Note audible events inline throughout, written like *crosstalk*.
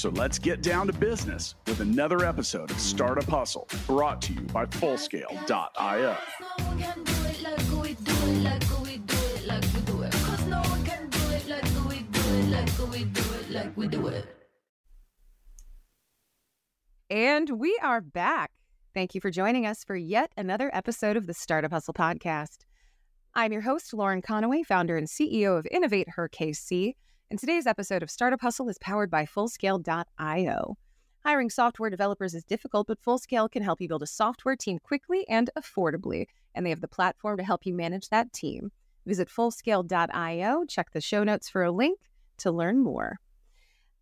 So let's get down to business with another episode of Startup Hustle brought to you by Fullscale.io. And we are back. Thank you for joining us for yet another episode of the Startup Hustle podcast. I'm your host, Lauren Conaway, founder and CEO of Innovate Her KC. And today's episode of Startup Hustle is powered by Fullscale.io. Hiring software developers is difficult, but Fullscale can help you build a software team quickly and affordably. And they have the platform to help you manage that team. Visit Fullscale.io, check the show notes for a link to learn more.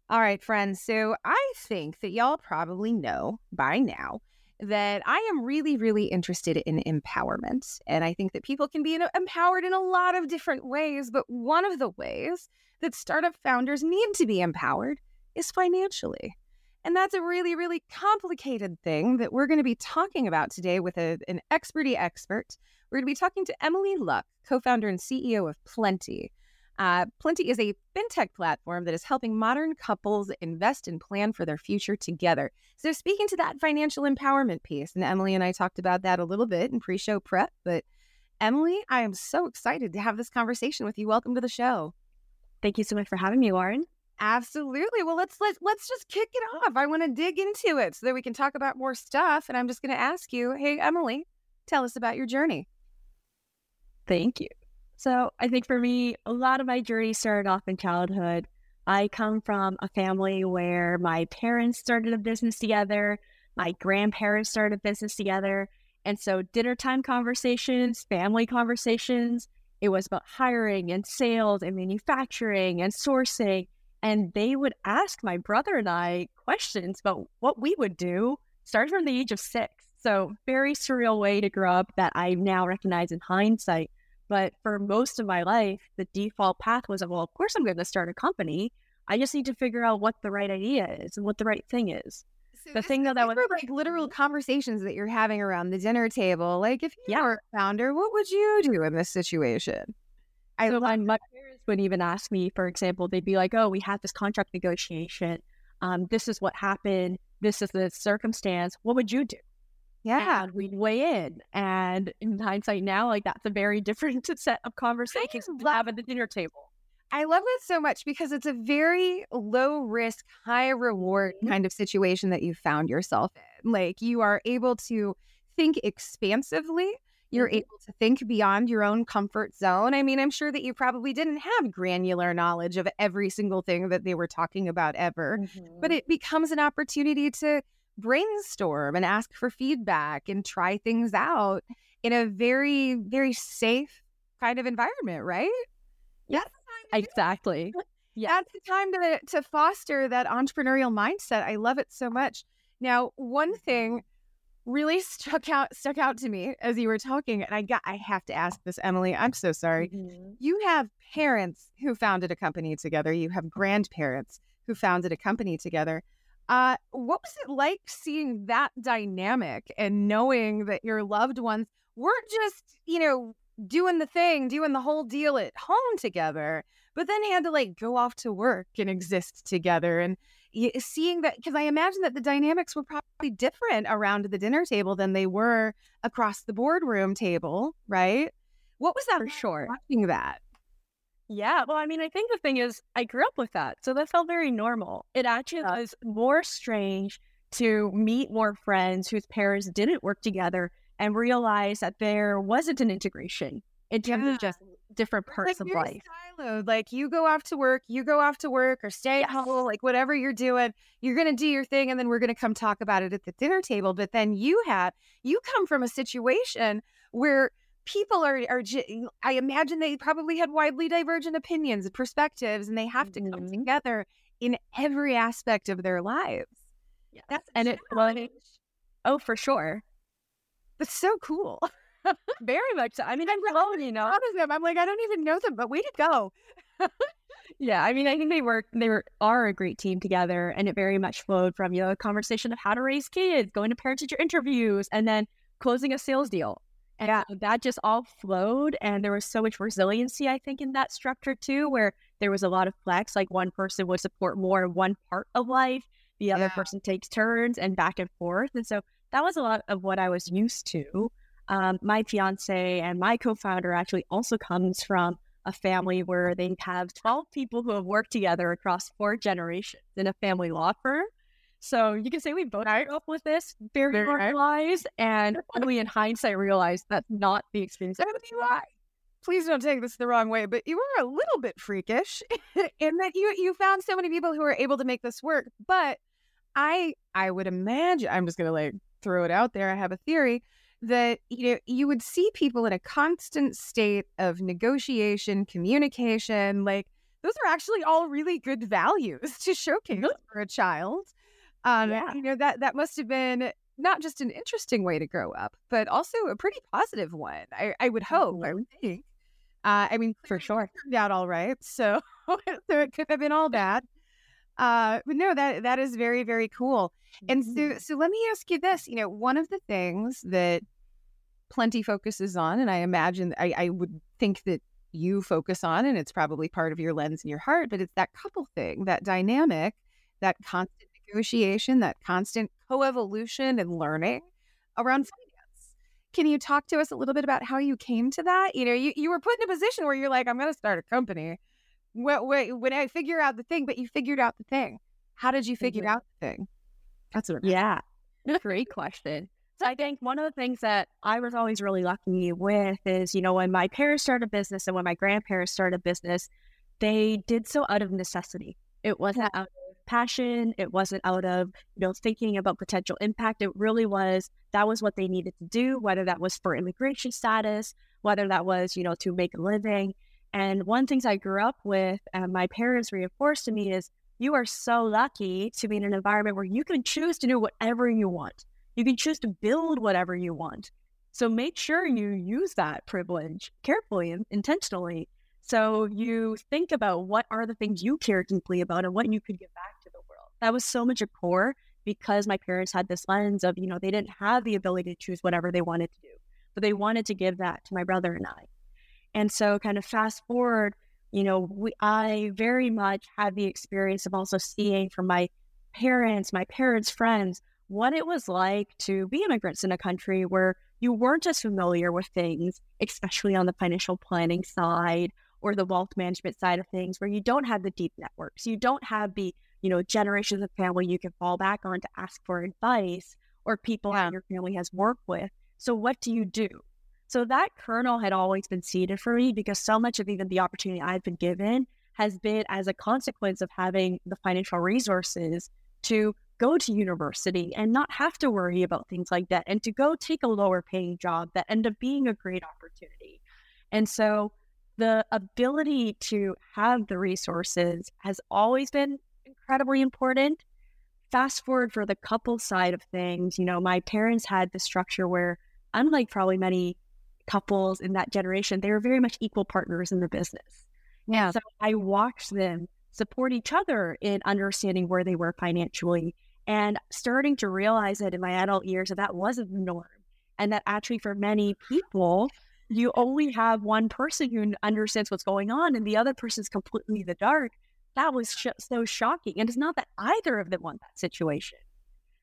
All right, friends. So I think that y'all probably know by now that I am really, really interested in empowerment. And I think that people can be empowered in a lot of different ways. But one of the ways that startup founders need to be empowered is financially. And that's a really, really complicated thing that we're going to be talking about today with a, an experty expert. We're going to be talking to Emily Luk, co founder and CEO of Plenty. Uh, Plenty is a fintech platform that is helping modern couples invest and plan for their future together. So, speaking to that financial empowerment piece, and Emily and I talked about that a little bit in pre show prep, but Emily, I am so excited to have this conversation with you. Welcome to the show. Thank you so much for having me, Lauren. Absolutely. Well, let's let let's just kick it off. I want to dig into it so that we can talk about more stuff. And I'm just going to ask you, hey, Emily, tell us about your journey. Thank you. So I think for me, a lot of my journey started off in childhood. I come from a family where my parents started a business together, my grandparents started a business together. And so dinner time conversations, family conversations, it was about hiring and sales and manufacturing and sourcing. And they would ask my brother and I questions about what we would do, starting from the age of six. So, very surreal way to grow up that I now recognize in hindsight. But for most of my life, the default path was, of well, of course I'm going to start a company. I just need to figure out what the right idea is and what the right thing is. So the thing that that was like literal conversations that you're having around the dinner table. Like, if you yeah. were a founder, what would you do in this situation? I so my, my parents would even ask me, for example, they'd be like, "Oh, we had this contract negotiation. Um, this is what happened. This is the circumstance. What would you do?" Yeah. And we'd weigh in. And in hindsight now, like that's a very different *laughs* set of conversations to have at the dinner table. I love that so much because it's a very low risk, high reward mm-hmm. kind of situation that you found yourself in. Like you are able to think expansively. You're mm-hmm. able to think beyond your own comfort zone. I mean, I'm sure that you probably didn't have granular knowledge of every single thing that they were talking about ever, mm-hmm. but it becomes an opportunity to brainstorm and ask for feedback and try things out in a very, very safe kind of environment, right? Yeah, exactly. *laughs* Yeah. That's the time to, to foster that entrepreneurial mindset. I love it so much. Now, one thing really *laughs* stuck out stuck out to me as you were talking, and I got I have to ask this, Emily. I'm so sorry. Mm-hmm. You have parents who founded a company together. You have grandparents who founded a company together. Uh, what was it like seeing that dynamic and knowing that your loved ones weren't just, you know, doing the thing, doing the whole deal at home together, but then had to like go off to work and exist together and seeing that because I imagine that the dynamics were probably different around the dinner table than they were across the boardroom table, right? What was that for sure? Watching that. Yeah, well, I mean, I think the thing is, I grew up with that, so that felt very normal. It actually yeah. was more strange to meet more friends whose parents didn't work together and realize that there wasn't an integration in terms yeah. of just different parts like of life. Siloed. Like you go off to work, you go off to work or stay yes. at home, like whatever you're doing, you're gonna do your thing and then we're gonna come talk about it at the dinner table. But then you have you come from a situation where people are are I imagine they probably had widely divergent opinions and perspectives and they have to mm-hmm. come together in every aspect of their lives. yeah That's and it well, oh for sure. That's so cool. *laughs* Very much so. I mean, I'm alone, you know. them. I'm like, I don't even know them, but way to go. yeah, I mean, I think they work. They were are a great team together, and it very much flowed from you know a conversation of how to raise kids, going to parent teacher interviews, and then closing a sales deal. And yeah. that just all flowed, and there was so much resiliency, I think, in that structure too, where there was a lot of flex. Like one person would support more in one part of life, the other yeah. person takes turns, and back and forth. And so that was a lot of what I was used to. Um, my fiance and my co-founder actually also comes from a family where they have 12 people who have worked together across four generations in a family law firm. So you can say we both grew up with this very, very organized, and *laughs* only in hindsight realized that's not the experience. Why? Please don't take this the wrong way, but you were a little bit freakish *laughs* in that you you found so many people who were able to make this work. But I I would imagine I'm just gonna like throw it out there. I have a theory that you know you would see people in a constant state of negotiation, communication, like those are actually all really good values *laughs* to showcase for a child. Um, yeah. you know that that must have been not just an interesting way to grow up, but also a pretty positive one. I, I would hope. Mm-hmm. I would think. Uh, I mean, for sure, turned out all right. So, *laughs* so it could have been all bad. Uh, but no, that that is very very cool. And so mm-hmm. so let me ask you this. You know, one of the things that Plenty focuses on, and I imagine I, I would think that you focus on, and it's probably part of your lens and your heart, but it's that couple thing, that dynamic, that constant negotiation, that constant co-evolution and learning around finance. Can you talk to us a little bit about how you came to that? You know, you, you were put in a position where you're like, I'm going to start a company when, when I figure out the thing, but you figured out the thing. How did you figure mm-hmm. out the thing? That's what. Yeah, great question. So I think one of the things that I was always really lucky with is, you know, when my parents started a business and when my grandparents started a business, they did so out of necessity. It wasn't out of passion. It wasn't out of, you know, thinking about potential impact. It really was that was what they needed to do, whether that was for immigration status, whether that was, you know, to make a living. And one things I grew up with and my parents reinforced to me is you are so lucky to be in an environment where you can choose to do whatever you want. You can choose to build whatever you want. So make sure you use that privilege carefully and intentionally. So you think about what are the things you care deeply about and what you could give back. That was so much a core because my parents had this lens of, you know, they didn't have the ability to choose whatever they wanted to do, but they wanted to give that to my brother and I. And so, kind of fast forward, you know, we, I very much had the experience of also seeing from my parents, my parents' friends, what it was like to be immigrants in a country where you weren't as familiar with things, especially on the financial planning side or the wealth management side of things, where you don't have the deep networks, you don't have the you know generations of family you can fall back on to ask for advice or people yeah. that your family has worked with. So what do you do? So that kernel had always been seeded for me because so much of even the opportunity I've been given has been as a consequence of having the financial resources to go to university and not have to worry about things like that and to go take a lower paying job that end up being a great opportunity. And so the ability to have the resources has always been incredibly important. Fast forward for the couple side of things, you know, my parents had the structure where, unlike probably many couples in that generation, they were very much equal partners in the business. Yeah. So I watched them support each other in understanding where they were financially and starting to realize that in my adult years that that wasn't the norm. And that actually for many people, you only have one person who understands what's going on and the other person's completely in the dark. That was sh- so shocking. And it's not that either of them want that situation.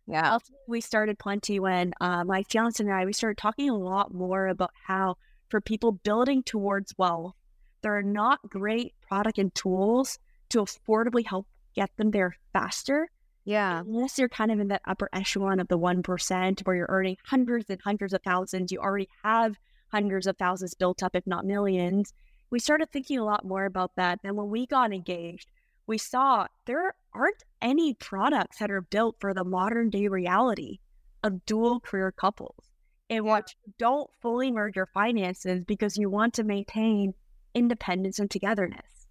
Yeah. we started Plenty when uh, my fiance and I, we started talking a lot more about how for people building towards wealth, there are not great product and tools to affordably help get them there faster. Yeah. Unless you're kind of in that upper echelon of the 1% where you're earning hundreds and hundreds of thousands, you already have hundreds of thousands built up, if not millions. We started thinking a lot more about that. And when we got engaged, we saw there aren't any products that are built for the modern day reality of dual career couples in which don't fully merge your finances because you want to maintain independence and togetherness.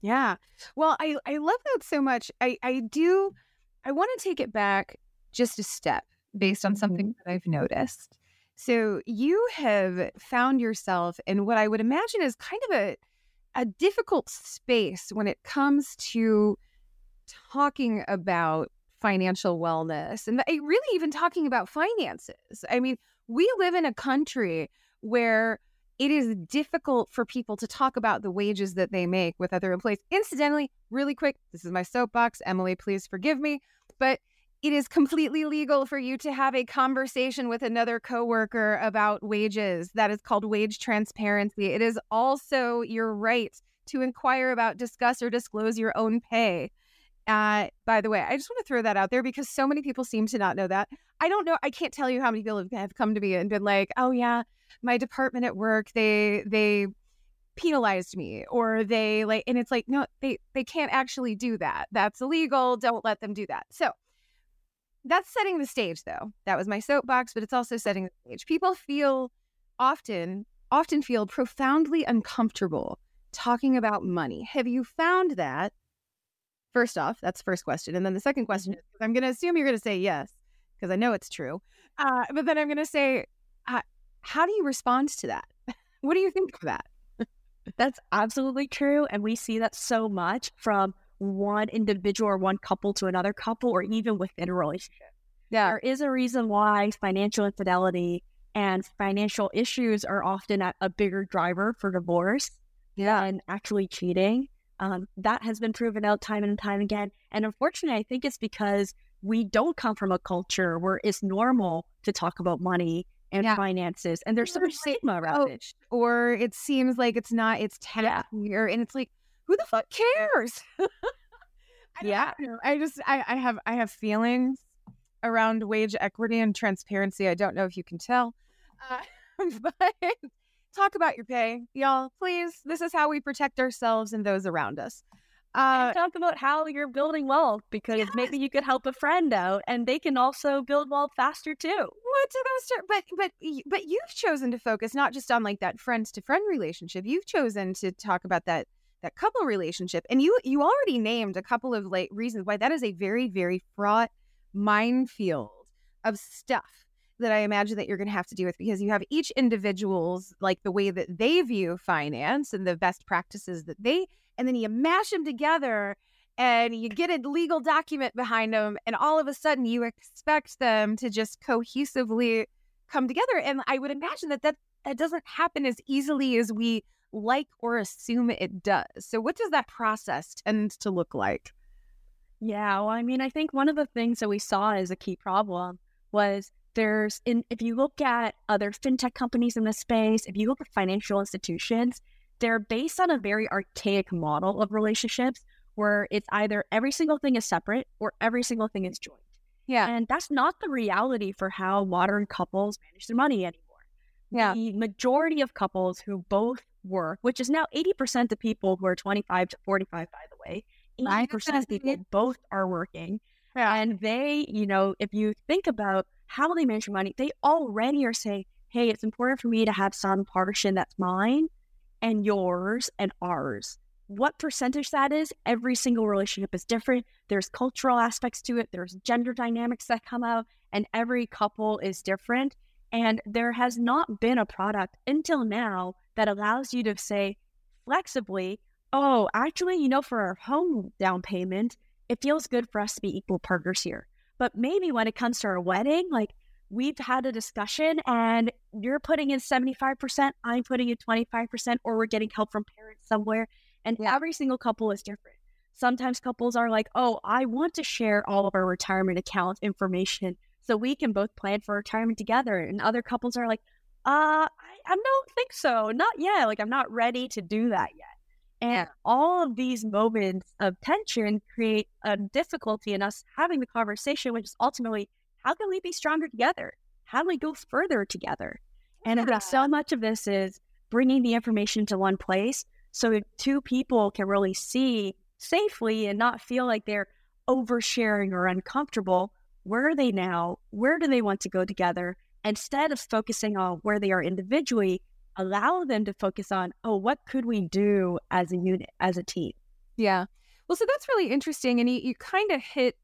Yeah. Well, I, I love that so much. I, I do, I want to take it back just a step based on something mm-hmm. that I've noticed. So you have found yourself in what I would imagine is kind of a a difficult space when it comes to talking about financial wellness and eh, really even talking about finances. I mean, we live in a country where it is difficult for people to talk about the wages that they make with other employees. Incidentally, really quick, this is my soapbox. Emily, please forgive me. But it is completely legal for you to have a conversation with another coworker about wages. That is called wage transparency. It is also your right to inquire about, discuss, or disclose your own pay. Uh, by the way, I just want to throw that out there because so many people seem to not know that. I don't know. I can't tell you how many people have come to me and been like, "Oh yeah, my department at work they they penalized me or they like," and it's like, no, they they can't actually do that. That's illegal. Don't let them do that. So that's setting the stage, though. That was my soapbox, but it's also setting the stage. People feel often often feel profoundly uncomfortable talking about money. Have you found that? First off, that's the first question. And then the second question mm-hmm. is I'm going to assume you're going to say yes, because I know it's true. Uh, but then I'm going to say, uh, how do you respond to that? what do you think of that? that's absolutely true. And we see that so much from one individual or one couple to another couple or even within a relationship. Yeah. There is a reason why financial infidelity and financial issues are often a, a bigger driver for divorce yeah. than actually cheating. Um, that has been proven out time and time again. And unfortunately, I think it's because we don't come from a culture where it's normal to talk about money and yeah. finances, and there's so much stigma around it. Or it seems like it's not, it's taboo, yeah. and it's like, who the fuck cares? *laughs* I yeah, I just, I, I have, I have feelings around wage equity and transparency. I don't know if you can tell, uh, *laughs* but talk about your pay, y'all. Please, this is how we protect ourselves and those around us. Uh, talk about how you're building wealth because yes. maybe you could help a friend out and they can also build wealth faster too. What to those? But but but you've chosen to focus not just on like that friends to friend relationship. You've chosen to talk about that that couple relationship, and you you already named a couple of like reasons why that is a very very fraught minefield of stuff that I imagine that you're going to have to deal with because you have each individual's like the way that they view finance and the best practices that they, and then you mash them together and you get a legal document behind them, and all of a sudden you expect them to just cohesively come together. And I would imagine that that, that doesn't happen as easily as we like or assume it does. So, what does that process tend to look like? Yeah, well, I mean, I think one of the things that we saw as a key problem was there's in if you look at other fintech companies in the space, if you look at financial institutions, they're based on a very archaic model of relationships where it's either every single thing is separate or every single thing is joint. Yeah. And that's not the reality for how modern couples manage their money anymore. Yeah. The majority of couples who both work, which is now 80% of people who are 25 to 45, by the way, 80% of people both are working. Yeah. And they, you know, if you think about how they manage money, they already are saying, hey, it's important for me to have some portion that's mine and yours and ours. What percentage that is, every single relationship is different. There's cultural aspects to it, there's gender dynamics that come out, and every couple is different. And there has not been a product until now that allows you to say flexibly, oh, actually, you know, for our home down payment, it feels good for us to be equal partners here. But maybe when it comes to our wedding, like we've had a discussion and you're putting in 75%, I'm putting in 25%, or we're getting help from parents somewhere. And yeah. every single couple is different. Sometimes couples are like, oh, I want to share all of our retirement account information so we can both plan for retirement together. And other couples are like, uh, I, I don't think so. Not yet. Like, I'm not ready to do that yet. And all of these moments of tension create a difficulty in us having the conversation, which is ultimately how can we be stronger together? How do we go further together? And I think so much of this is bringing the information to one place so two people can really see safely and not feel like they're oversharing or uncomfortable. Where are they now? Where do they want to go together? Instead of focusing on where they are individually, allow them to focus on, oh, what could we do as a unit, as a team? Yeah. Well, so that's really interesting. And you, you kind of hit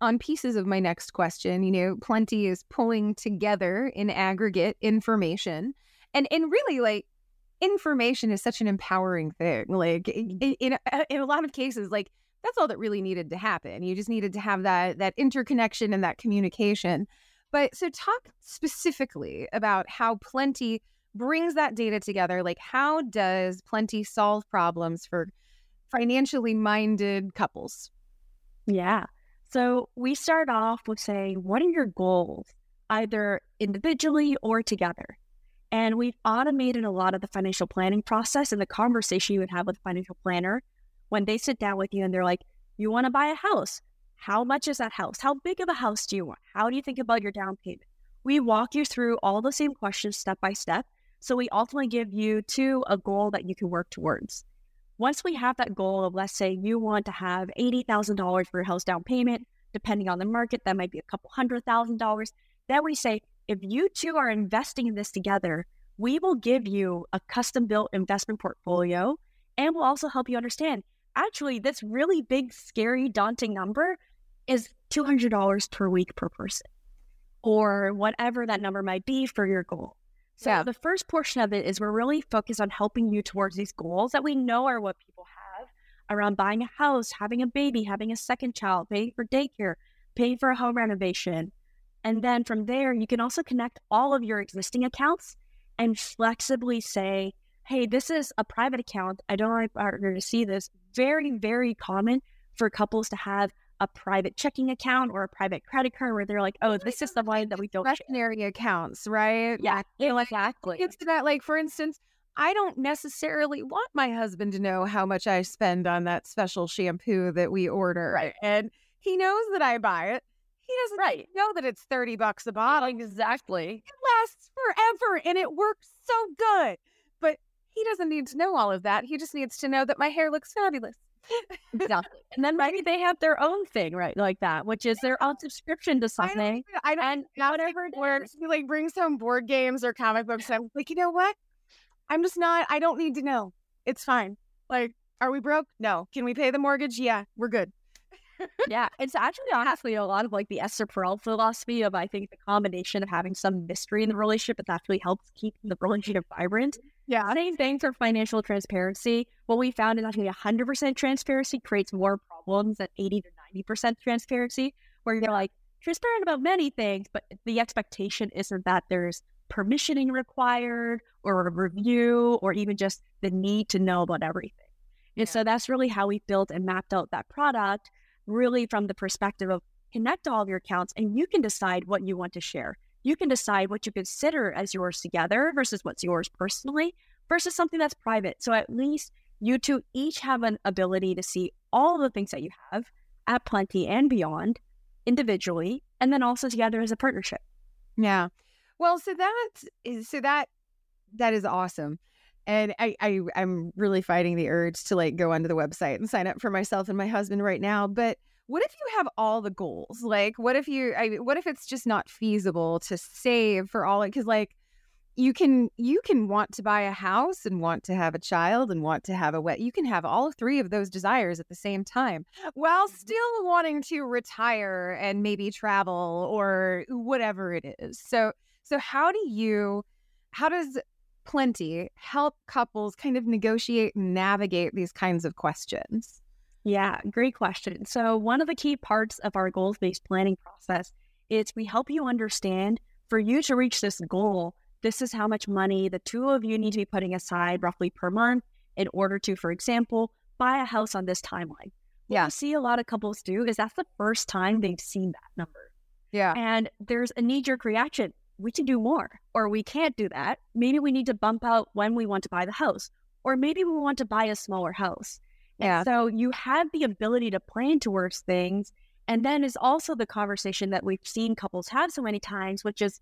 on pieces of my next question. You know, Plenty is pulling together in aggregate information. And and really like information is such an empowering thing. Like in, in, in a lot of cases, like that's all that really needed to happen. You just needed to have that that interconnection and that communication. But so talk specifically about how Plenty brings that data together. Like how does Plenty solve problems for financially minded couples? Yeah. So we start off with saying, what are your goals, either individually or together? And we've automated a lot of the financial planning process and the conversation you would have with a financial planner when they sit down with you and they're like, you want to buy a house. How much is that house? How big of a house do you want? How do you think about your down payment? We walk you through all the same questions step by step. So we ultimately give you to a goal that you can work towards. Once we have that goal of, let's say you want to have $80,000 for your house down payment, depending on the market, that might be a couple hundred thousand dollars. Then we say, if you two are investing in this together, we will give you a custom built investment portfolio and we'll also help you understand actually, this really big, scary, daunting number is $200 per week per person or whatever that number might be for your goal. So Yeah. the first portion of it is we're really focused on helping you towards these goals that we know are what people have around buying a house, having a baby, having a second child, paying for daycare, paying for a home renovation. And then from there, you can also connect all of your existing accounts and flexibly say, hey, this is a private account. I don't want my partner to see this. Very, very common for couples to have a private checking account or a private credit card where they're like, oh, this is the one that we don't. Discretionary accounts, right? Yeah, Like, exactly. It's that, like, for instance, I don't necessarily want my husband to know how much I spend on that special shampoo that we order. Right. And he knows that I buy it. He doesn't Right. know that it's 30 bucks a bottle. Exactly. It lasts forever and it works so good. He doesn't need to know all of that. He just needs to know that my hair looks fabulous. *laughs* Exactly. And then maybe they have their own thing, right? Like that, which is their own subscription to I don't, something. I don't And whatever it where is. he like brings home board games or comic books. And I'm like, you know what? I'm just not, I don't need to know. It's fine. Like, are we broke? No. Can we pay the mortgage? Yeah, we're good. Yeah, it's actually honestly a lot of like the Esther Perel philosophy of I think the combination of having some mystery in the relationship that actually helps keep the relationship vibrant. Yeah. Same thing for financial transparency. What we found is actually 100% transparency creates more problems than 80 to 90% transparency, where you're like transparent about many things, but the expectation isn't that there's permissioning required or a review or even just the need to know about everything. And Yeah. so that's really how we built and mapped out that product, really from the perspective of connect all of your accounts and you can decide what you want to share. You can decide what you consider as yours together versus what's yours personally versus something that's private. So at least you two each have an ability to see all the things that you have at Plenty and beyond individually, and then also together as a partnership. Yeah. Well, so that is so that that is awesome. And I, I I'm really fighting the urge to like go onto the website and sign up for myself and my husband right now. But what if you have all the goals? Like, what if you? I what if it's just not feasible to save for all it? Because like, you can you can want to buy a house and want to have a child and want to have a wet. You can have all three of those desires at the same time while mm-hmm. still wanting to retire and maybe travel or whatever it is. So so how do you how does plenty help couples kind of negotiate and navigate these kinds of questions? Yeah, great question. So, one of the key parts of our goals based planning process is we help you understand for you to reach this goal, this is how much money the two of you need to be putting aside roughly per month in order to, for example, buy a house on this timeline. What Yeah. we see a lot of couples do is that's the first time they've seen that number. Yeah. And there's a knee jerk reaction. We can do more, or we can't do that. Maybe we need to bump out when we want to buy the house, or maybe we want to buy a smaller house. And Yeah. So you have the ability to plan towards things. And then is also the conversation that we've seen couples have so many times, which is,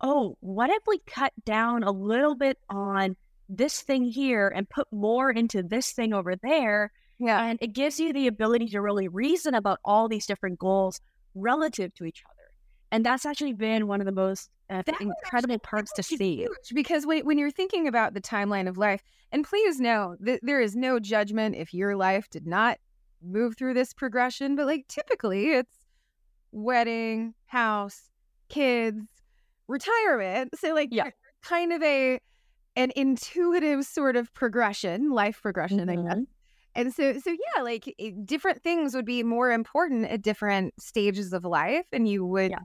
oh, what if we cut down a little bit on this thing here and put more into this thing over there? Yeah. And it gives you the ability to really reason about all these different goals relative to each other. And that's actually been one of the most uh, incredible parts to see. Because when, when you're thinking about the timeline of life, and please know that there is no judgment if your life did not move through this progression, but like typically it's wedding, house, kids, retirement. So like Yeah. kind of a an intuitive sort of progression, life progression, I guess. Mhm. And so so yeah, like different things would be more important at different stages of life and you would Yeah.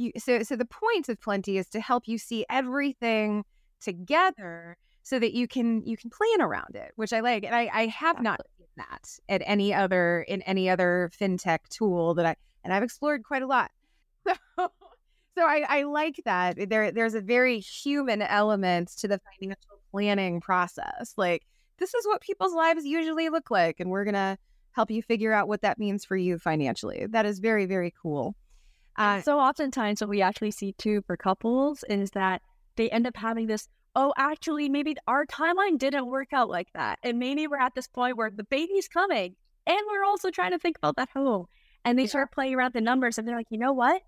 You so so the point of plenty is to help you see everything together so that you can you can plan around it, which I like. And I I have not seen that at any other in any other fintech tool that I and I've explored quite a lot. So, *laughs* so I, I like that. There there's a very human element to the financial planning process. Like this is what people's lives usually look like, and we're gonna help you figure out what that means for you financially. That is very, very cool. Uh, so oftentimes what we actually see too for couples is that they end up having this, oh, actually, maybe our timeline didn't work out like that. And maybe we're at this point where the baby's coming and we're also trying to think about that home. And they Yeah. start playing around the numbers and they're like, you know what?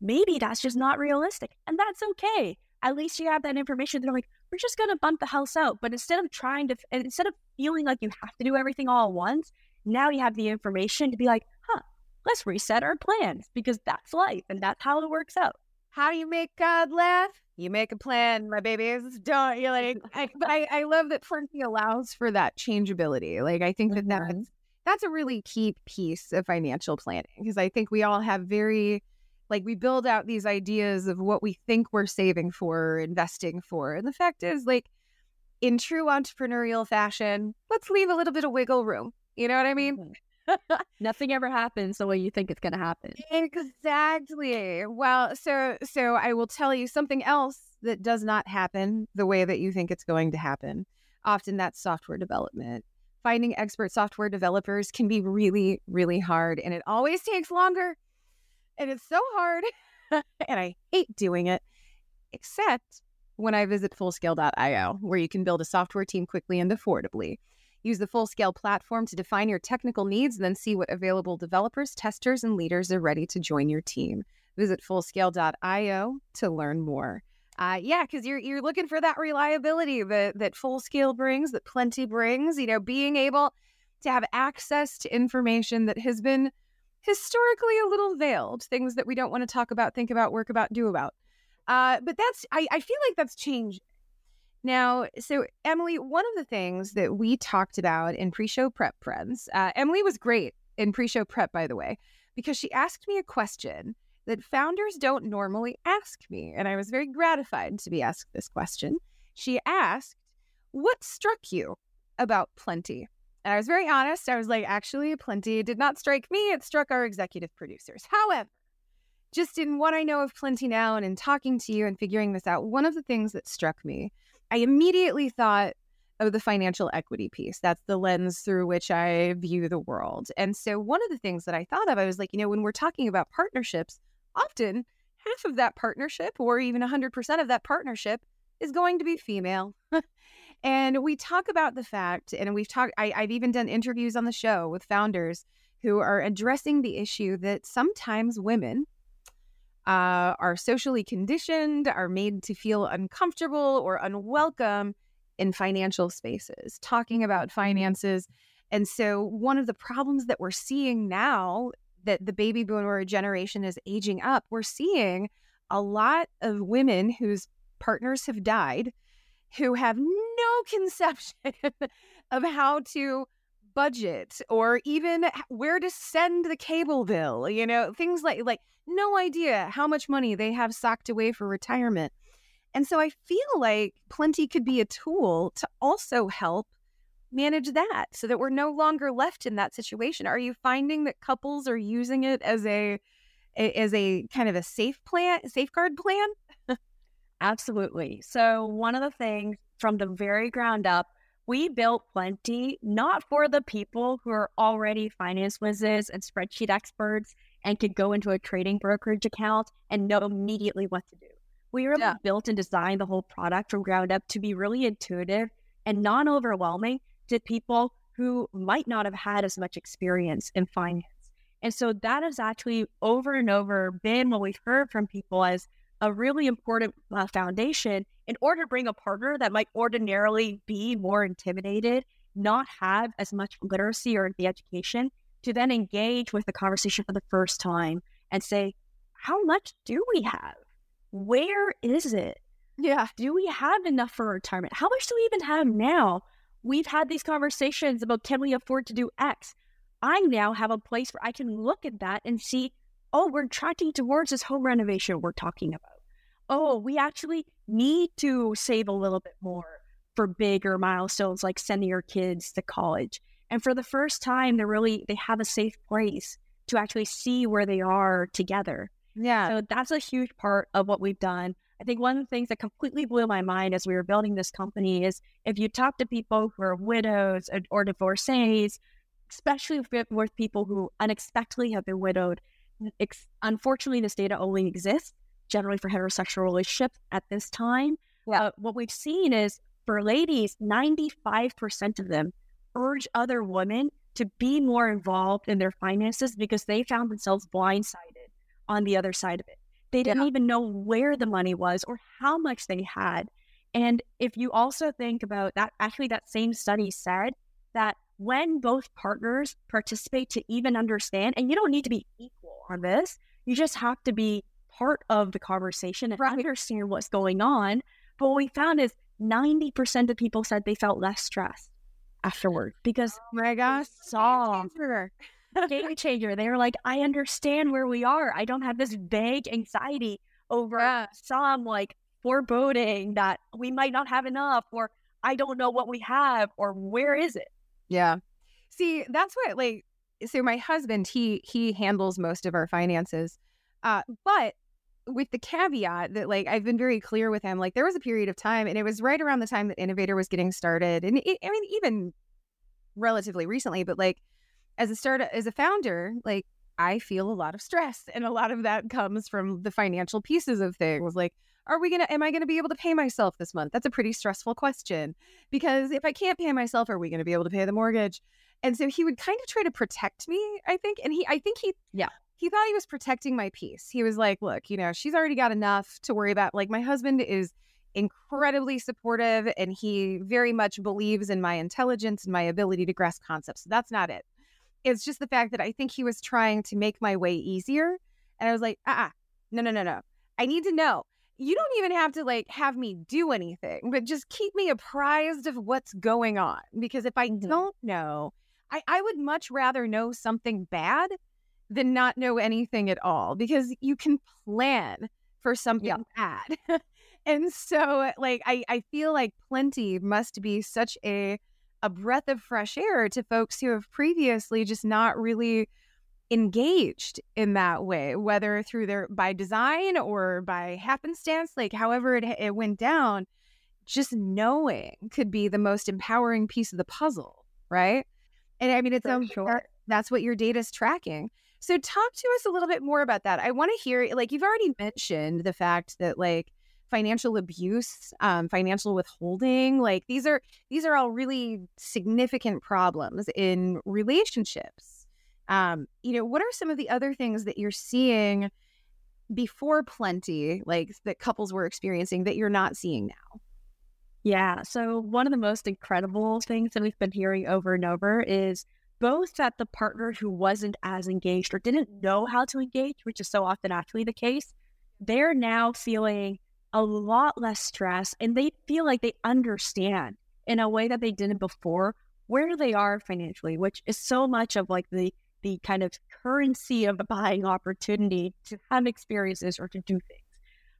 Maybe that's just not realistic. And that's okay. At least you have that information. They're like, we're just going to bump the house out. But instead of trying to, instead of feeling like you have to do everything all at once, now you have the information to be like, let's reset our plans because that's life and that's how it works out. how do you make God laugh? You make a plan, my babies. Don't you like? *laughs* I, but I, I love that Plenty allows for that changeability. Like I think that that's mm-hmm. that's a really key piece of financial planning because I think we all have very like we build out these ideas of what we think we're saving for or investing for, and the fact is like in true entrepreneurial fashion, let's leave a little bit of wiggle room. You know what I mean? Mm-hmm. *laughs* Nothing ever happens the way you think it's going to happen. Exactly. Well, so so I will tell you something else that does not happen the way that you think it's going to happen. Often that's software development. Finding expert software developers can be really really hard and it always takes longer. And it's so hard. *laughs* and I hate doing it except when I visit fullscale.io where you can build a software team quickly and affordably. Use the full scale platform to define your technical needs and then see what available developers, testers, and leaders are ready to join your team. Visit fullscale.io to learn more. Uh, yeah, because you're you're looking for that reliability that that full scale brings, that plenty brings. You know, being able to have access to information that has been historically a little veiled, things that we don't want to talk about, think about, work about, do about. Uh, but that's I, I feel like that's changed now, so Emily, one of the things that we talked about in pre-show prep friends, uh, Emily was great in pre-show prep, by the way, because she asked me a question that founders don't normally ask me, and I was very gratified to be asked this question. She asked, "What struck you about Plenty?" And I was very honest. I was like, "Actually, Plenty did not strike me; it struck our executive producers." However, just in what I know of Plenty now, and in talking to you and figuring this out, one of the things that struck me I immediately thought of the financial equity piece. That's the lens through which I view the world. And so, one of the things that I thought of, I was like, you know, when we're talking about partnerships, often half of that partnership or even 100% of that partnership is going to be female. *laughs* and we talk about the fact, and we've talked, I've even done interviews on the show with founders who are addressing the issue that sometimes women uh, are socially conditioned, are made to feel uncomfortable or unwelcome in financial spaces, talking about finances. And so, one of the problems that we're seeing now that the baby boomer generation is aging up, we're seeing a lot of women whose partners have died who have no conception *laughs* of how to budget or even where to send the cable bill you know things like like no idea how much money they have socked away for retirement. And so i feel like plenty could be a tool to also help manage that so that we're no longer left in that situation. Are you finding that couples are using it as a as a kind of a safe plan safeguard plan? Absolutely. So, one of the things from the very ground up, we built Plenty not for the people who are already finance whizzes and spreadsheet experts and could go into a trading brokerage account and know immediately what to do. We really Yeah. built and designed the whole product from ground up to be really intuitive and non overwhelming to people who might not have had as much experience in finance. And so that has actually over and over been what we've heard from people as a really important uh, foundation in order to bring a partner that might ordinarily be more intimidated, not have as much literacy or the education to then engage with the conversation for the first time and say, how much do we have? Where is it? Yeah. Do we have enough for retirement? How much do we even have now? We've had these conversations about can we afford to do X? I now have a place where I can look at that and see, oh, we're tracking towards this home renovation we're talking about. Oh, we actually need to save a little bit more for bigger milestones like sending your kids to college. And for the first time, they're really, they have a safe place to actually see where they are together. Yeah. So that's a huge part of what we've done. I think one of the things that completely blew my mind as we were building this company is if you talk to people who are widows or, or divorcees, especially with, people who unexpectedly have been widowed, ex- unfortunately, this data only exists generally for heterosexual relationships at this time. Yeah. Uh, what we've seen is for ladies, 95% of them urge other women to be more involved in their finances because they found themselves blindsided on the other side of it. They didn't yeah. even know where the money was or how much they had. And if you also think about that, actually, that same study said that when both partners participate to even understand, and you don't need to be equal on this, you just have to be part of the conversation and right. understand what's going on. But what we found is 90% of people said they felt less stressed afterward because oh my gosh, saw game *laughs* changer. They were like, I understand where we are. I don't have this vague anxiety over yeah. some like foreboding that we might not have enough or I don't know what we have or where is it? Yeah. See, that's what like so my husband, he he handles most of our finances. Uh, but with the caveat that like I've been very clear with him, like there was a period of time and it was right around the time that Innovate Her was getting started. And it, I mean, even relatively recently, but like as a start as a founder, like I feel a lot of stress and a lot of that comes from the financial pieces of things. Like, are we gonna am I gonna be able to pay myself this month? That's a pretty stressful question. Because if I can't pay myself, are we gonna be able to pay the mortgage? And so he would kind of try to protect me, I think. And he I think he yeah he thought he was protecting my peace. He was like, look, you know, she's already got enough to worry about. Like, my husband is incredibly supportive and he very much believes in my intelligence and my ability to grasp concepts. So that's not it. It's just the fact that I think he was trying to make my way easier. And I was like, ah, uh-uh, no, no, no, no. I need to know. You don't even have to like have me do anything, but just keep me apprised of what's going on. Because if I mm-hmm. don't know, I, I would much rather know something bad than not know anything at all because you can plan for something yeah. bad. *laughs* and so like I, I feel like plenty must be such a a breath of fresh air to folks who have previously just not really engaged in that way whether through their by design or by happenstance like however it, it went down just knowing could be the most empowering piece of the puzzle right and i mean it's um, sure. that's what your data is tracking so talk to us a little bit more about that. I want to hear like you've already mentioned the fact that like financial abuse, um, financial withholding, like these are these are all really significant problems in relationships. Um, you know, what are some of the other things that you're seeing before plenty, like that couples were experiencing that you're not seeing now? Yeah. So one of the most incredible things that we've been hearing over and over is both that the partner who wasn't as engaged or didn't know how to engage, which is so often actually the case, they're now feeling a lot less stress and they feel like they understand in a way that they didn't before where they are financially, which is so much of like the the kind of currency of a buying opportunity to have experiences or to do things.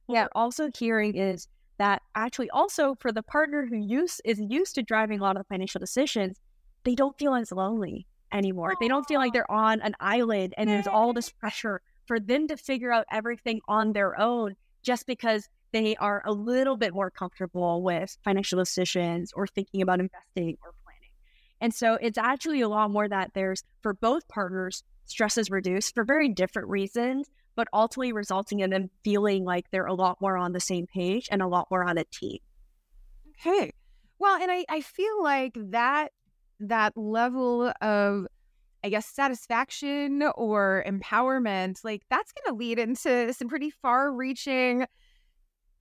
What yeah. we're also hearing is that actually also for the partner who use is used to driving a lot of financial decisions, they don't feel as lonely anymore. They don't feel like they're on an island and there's all this pressure for them to figure out everything on their own just because they are a little bit more comfortable with financial decisions or thinking about investing or planning. And so it's actually a lot more that there's for both partners, stress is reduced for very different reasons, but ultimately resulting in them feeling like they're a lot more on the same page and a lot more on a team. Okay. Well, and I, I feel like that that level of I guess satisfaction or empowerment, like that's going to lead into some pretty far reaching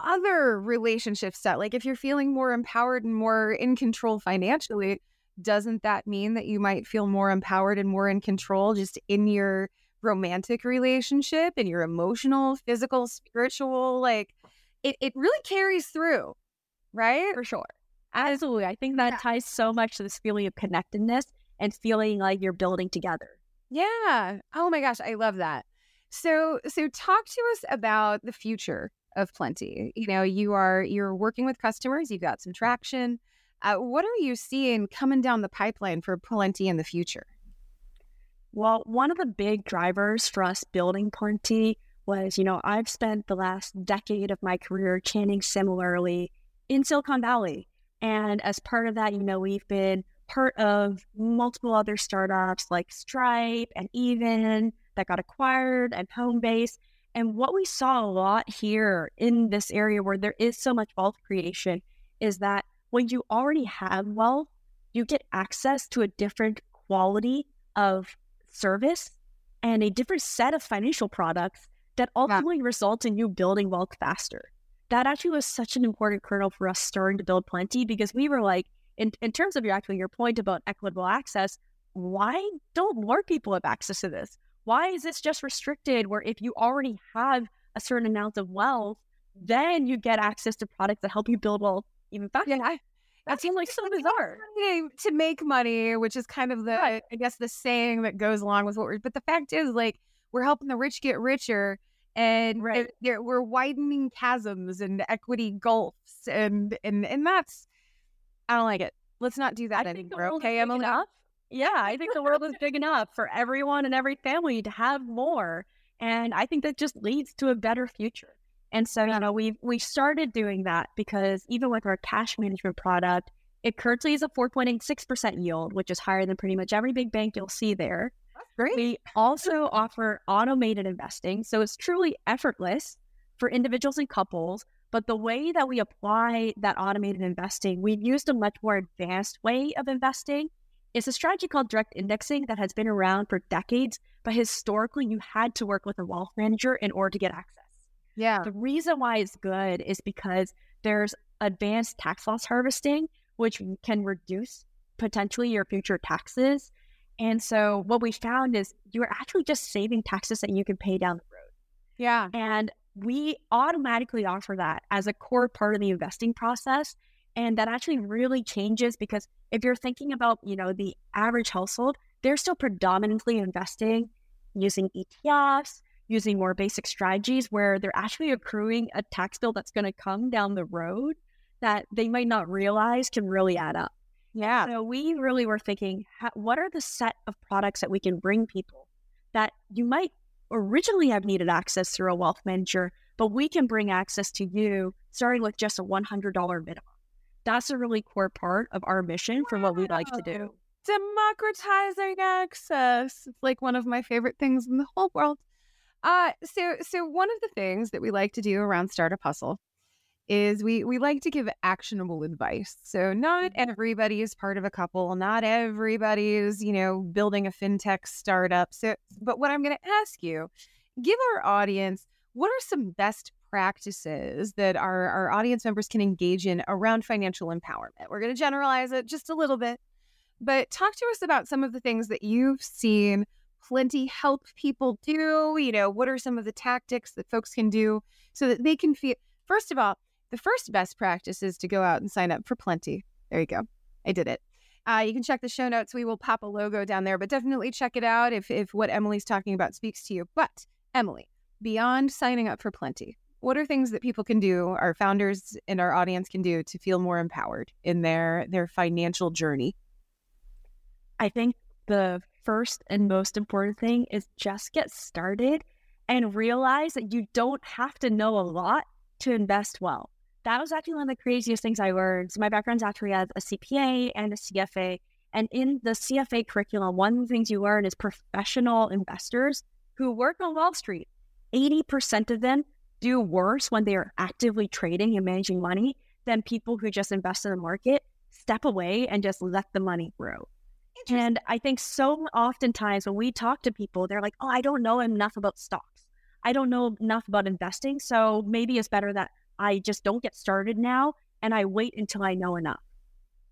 other relationships that like if you're feeling more empowered and more in control financially, doesn't that mean that you might feel more empowered and more in control just in your romantic relationship and your emotional, physical, spiritual, like it, it really carries through, right? For sure. Absolutely. I think that yeah. ties so much to this feeling of connectedness and feeling like you're building together. Yeah. Oh my gosh, I love that. So so talk to us about the future of Plenty. You know, you are you're working with customers, you've got some traction. Uh, what are you seeing coming down the pipeline for Plenty in the future? Well, one of the big drivers for us building Plenty was, you know, I've spent the last decade of my career chanting similarly in Silicon Valley. And as part of that, you know, we've been part of multiple other startups like Stripe and Even that got acquired and Homebase. And what we saw a lot here in this area where there is so much wealth creation is that when you already have wealth, you get access to a different quality of service and a different set of financial products that ultimately yeah. result in you building wealth faster. That actually was such an important kernel for us starting to build plenty because we were like, in, in terms of your actually your point about equitable access, why don't more people have access to this? Why is this just restricted where if you already have a certain amount of wealth, then you get access to products that help you build wealth even faster? Yeah, that seems like so bizarre. To make money, which is kind of the. I guess, the saying that goes along with what we're, but the fact is, like, we're helping the rich get richer and right. we're widening chasms and equity gulfs. And, and, and that's, I don't like it. Let's not do that I anymore. Okay, Emily? Enough. Yeah, I think the world is big *laughs* enough for everyone and every family to have more. And I think that just leads to a better future. And so, you know, we've we started doing that because even with our cash management product, it currently is a 4.86% yield, which is higher than pretty much every big bank you'll see there. Great. We also offer automated investing. So it's truly effortless for individuals and couples. But the way that we apply that automated investing, we've used a much more advanced way of investing. It's a strategy called direct indexing that has been around for decades, but historically you had to work with a wealth manager in order to get access. Yeah. The reason why it's good is because there's advanced tax loss harvesting, which can reduce potentially your future taxes. And so what we found is you're actually just saving taxes that you can pay down the road. Yeah. And we automatically offer that as a core part of the investing process. And that actually really changes because if you're thinking about, you know, the average household, they're still predominantly investing using ETFs, using more basic strategies where they're actually accruing a tax bill that's going to come down the road that they might not realize can really add up. Yeah. So we really were thinking, what are the set of products that we can bring people that you might originally have needed access through a wealth manager, but we can bring access to you starting with just a $100 minimum. That's a really core part of our mission for what we'd like to do. Democratizing access. It's like one of my favorite things in the whole world. Uh, so so one of the things that we like to do around Startup Hustle is we we like to give actionable advice. So not mm-hmm. everybody is part of a couple, not everybody is, you know, building a fintech startup. So but what I'm going to ask you, give our audience what are some best practices that our, our audience members can engage in around financial empowerment? We're going to generalize it just a little bit, but talk to us about some of the things that you've seen plenty help people do? You know, what are some of the tactics that folks can do so that they can feel, first of all, the first best practice is to go out and sign up for plenty. There you go. I did it. Uh, you can check the show notes. We will pop a logo down there, but definitely check it out if, if what Emily's talking about speaks to you. But, Emily, beyond signing up for plenty, what are things that people can do, our founders and our audience can do to feel more empowered in their their financial journey? I think the first and most important thing is just get started and realize that you don't have to know a lot to invest well. That was actually one of the craziest things I learned. So my background's actually as a CPA and a CFA. And in the CFA curriculum, one of the things you learn is professional investors who work on Wall Street. 80% of them do worse when they are actively trading and managing money than people who just invest in the market, step away and just let the money grow. And I think so oftentimes when we talk to people, they're like, oh, I don't know enough about stocks. I don't know enough about investing. So maybe it's better that I just don't get started now and I wait until I know enough.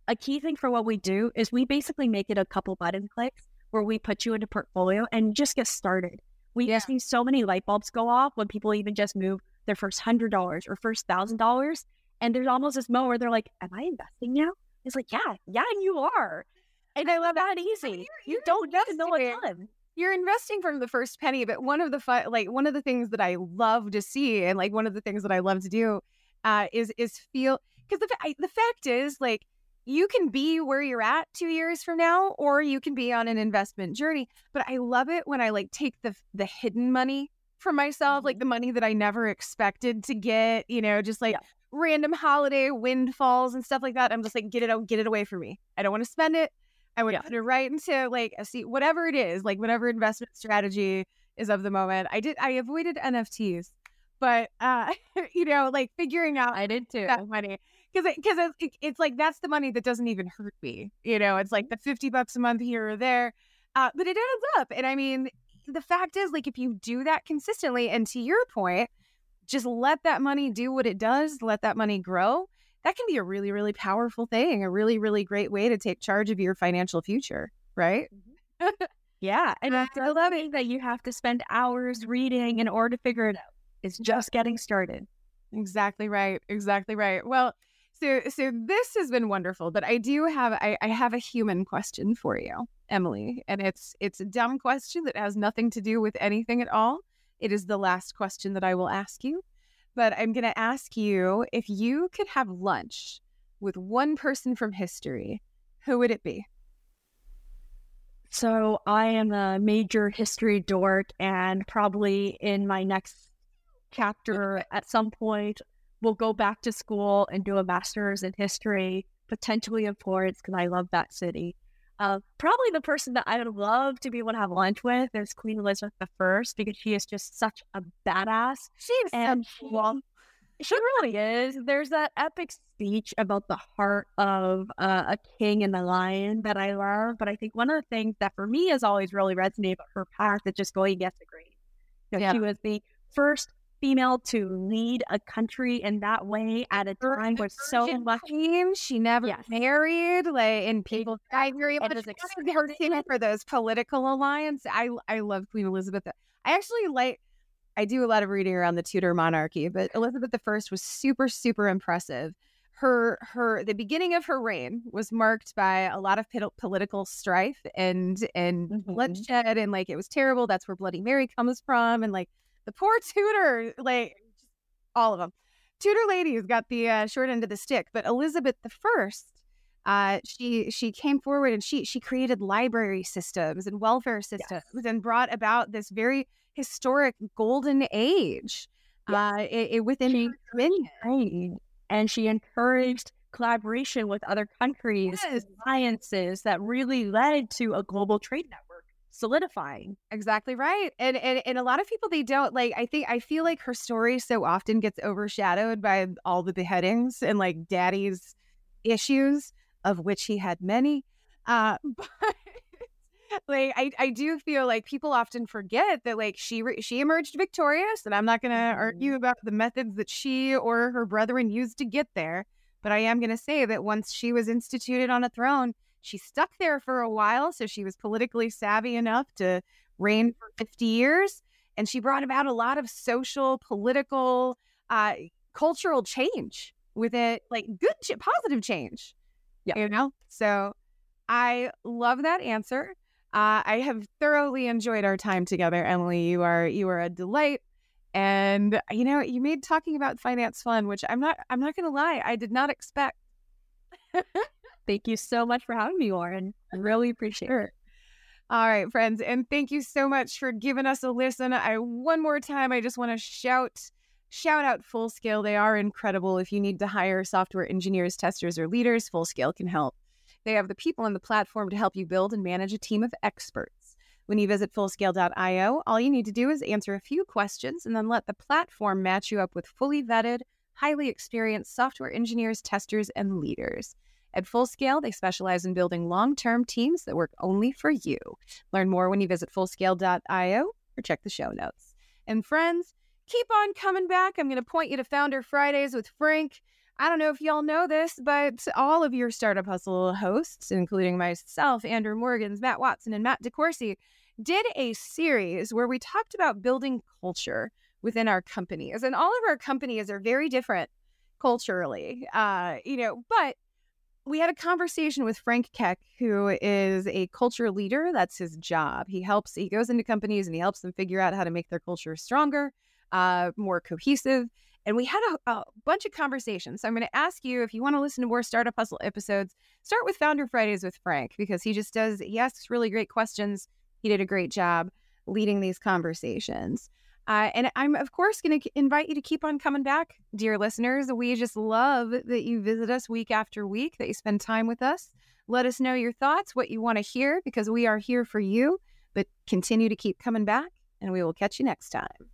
A key thing for what we do is we basically make it a couple button clicks where we put you into portfolio and just get started. We Yeah. see so many light bulbs go off when people even just move their first hundred dollars or first thousand dollars. And there's almost this moment where they're like, Am I investing now? It's like, Yeah, yeah, you are. And I love that easy. you're- You you're don't need to know a ton. You're investing from the first penny but one of the fun like one of the things that i love to see and like one of the things that i love to do uh is is feel because the, I- the fact is like you can be where you're at two years from now or you can be on an investment journey but i love it when i like take the the hidden money for myself like the money that i never expected to get you know just like Yeah. random holiday windfalls and stuff like that i'm just like get it out get it away from me i don't want to spend it I would Yeah. put it right into like a seat, whatever it is, like whatever investment strategy is of the moment. I did, I avoided NFTs, but uh, *laughs* you know, like figuring out I did too. that money because because it, it, it's like that's the money that doesn't even hurt me. You know, it's like the fifty bucks a month here or there, uh, but it adds up. And I mean, the fact is, like, if you do that consistently, and to your point, just let that money do what it does, let that money grow. That can be a really, really powerful thing, a really, really great way to take charge of your financial future, right? *laughs* Yeah. And Uh, it doesn't that you have to spend hours reading in order to figure it out. It's just getting started. Exactly right. Exactly right. Well, so so this has been wonderful, but I do have I, I have a human question for you, Emily, and it's it's a dumb question that has nothing to do with anything at all. It is the last question that I will ask you, but I'm going to ask you if you could have lunch with one person from history, who would it be? So I am a major history dork, and probably in my next chapter *laughs* at some point, we'll go back to school and do a master's in history, potentially in Florence, because I love that city. Uh, probably the person that I would love to be able to have lunch with is Queen Elizabeth I, because she is just such a badass. She's And she, she really is. There's that epic speech about the heart of uh, a king and a lion that I love. But I think one of the things that for me has always really resonated about her path is just going against the grain. You know, Yeah. She was the first female to lead a country in that way at a time where so queen. She never Yes. married, like, and people died very much for *laughs* her too for those political alliance. I I love Queen Elizabeth. I actually like. I do a lot of reading around the Tudor monarchy, but Elizabeth I was super super impressive. Her her the beginning of her reign was marked by a lot of political strife and and Mhm. bloodshed and like it was terrible. That's where Bloody Mary comes from, and like the poor Tudor, like all of them. Tudor ladies got the uh, short end of the stick, but Elizabeth the First, uh, she she came forward and she she created library systems and welfare systems and brought about this very historic golden age uh, i- i- within She- dominion. And she encouraged collaboration with other countries, Yes. alliances that really led to a global trade network solidifying. Exactly right. And, and and a lot of people they don't like I think I feel like her story so often gets overshadowed by all the beheadings and like daddy's issues of which he had many. Uh *laughs* but like I I do feel like people often forget that like she re- she emerged victorious and I'm not going to argue about the methods that she or her brethren used to get there, but I am going to say that once she was instituted on a throne, she stuck there for a while, so she was politically savvy enough to reign for 50 years. And she brought about a lot of social, political, uh, cultural change with it, like good, ch- positive change. Yeah. You know? So I love that answer. Uh, I have thoroughly enjoyed our time together, Emily. You are you are a delight, and you know you made talking about finance fun, which I'm not I'm not gonna lie, I did not expect. *laughs* Thank you so much for having me, Lauren. I really appreciate it. All right, friends, and thank you so much for giving us a listen. I one more time, I just want to shout shout out Full Scale. They are incredible. If you need to hire software engineers, testers, or leaders, Full Scale can help. They have the people and the platform to help you build and manage a team of experts. When you visit fullscale.io, all you need to do is answer a few questions and then let the platform match you up with fully vetted, highly experienced software engineers, testers, and leaders. At Fullscale, they specialize in building long term teams that work only for you. Learn more when you visit fullscale.io or check the show notes. And friends, keep on coming back. I'm going to point you to Founder Fridays with Frank. I don't know if y'all know this, but all of your Startup Hustle hosts, including myself, Andrew Morgans, Matt Watson, and Matt DeCoursey, did a series where we talked about building culture within our companies. And all of our companies are very different culturally, uh, you know, but we had a conversation with Frank Keck, who is a culture leader. That's his job. He helps, he goes into companies and he helps them figure out how to make their culture stronger, uh, more cohesive. And we had a, a bunch of conversations. So I'm going to ask you if you want to listen to more Startup Hustle episodes, start with Founder Fridays with Frank because he just does, he asks really great questions. He did a great job leading these conversations. Uh, and I'm, of course, going to invite you to keep on coming back, dear listeners. We just love that you visit us week after week, that you spend time with us. Let us know your thoughts, what you want to hear, because we are here for you. But continue to keep coming back, and we will catch you next time.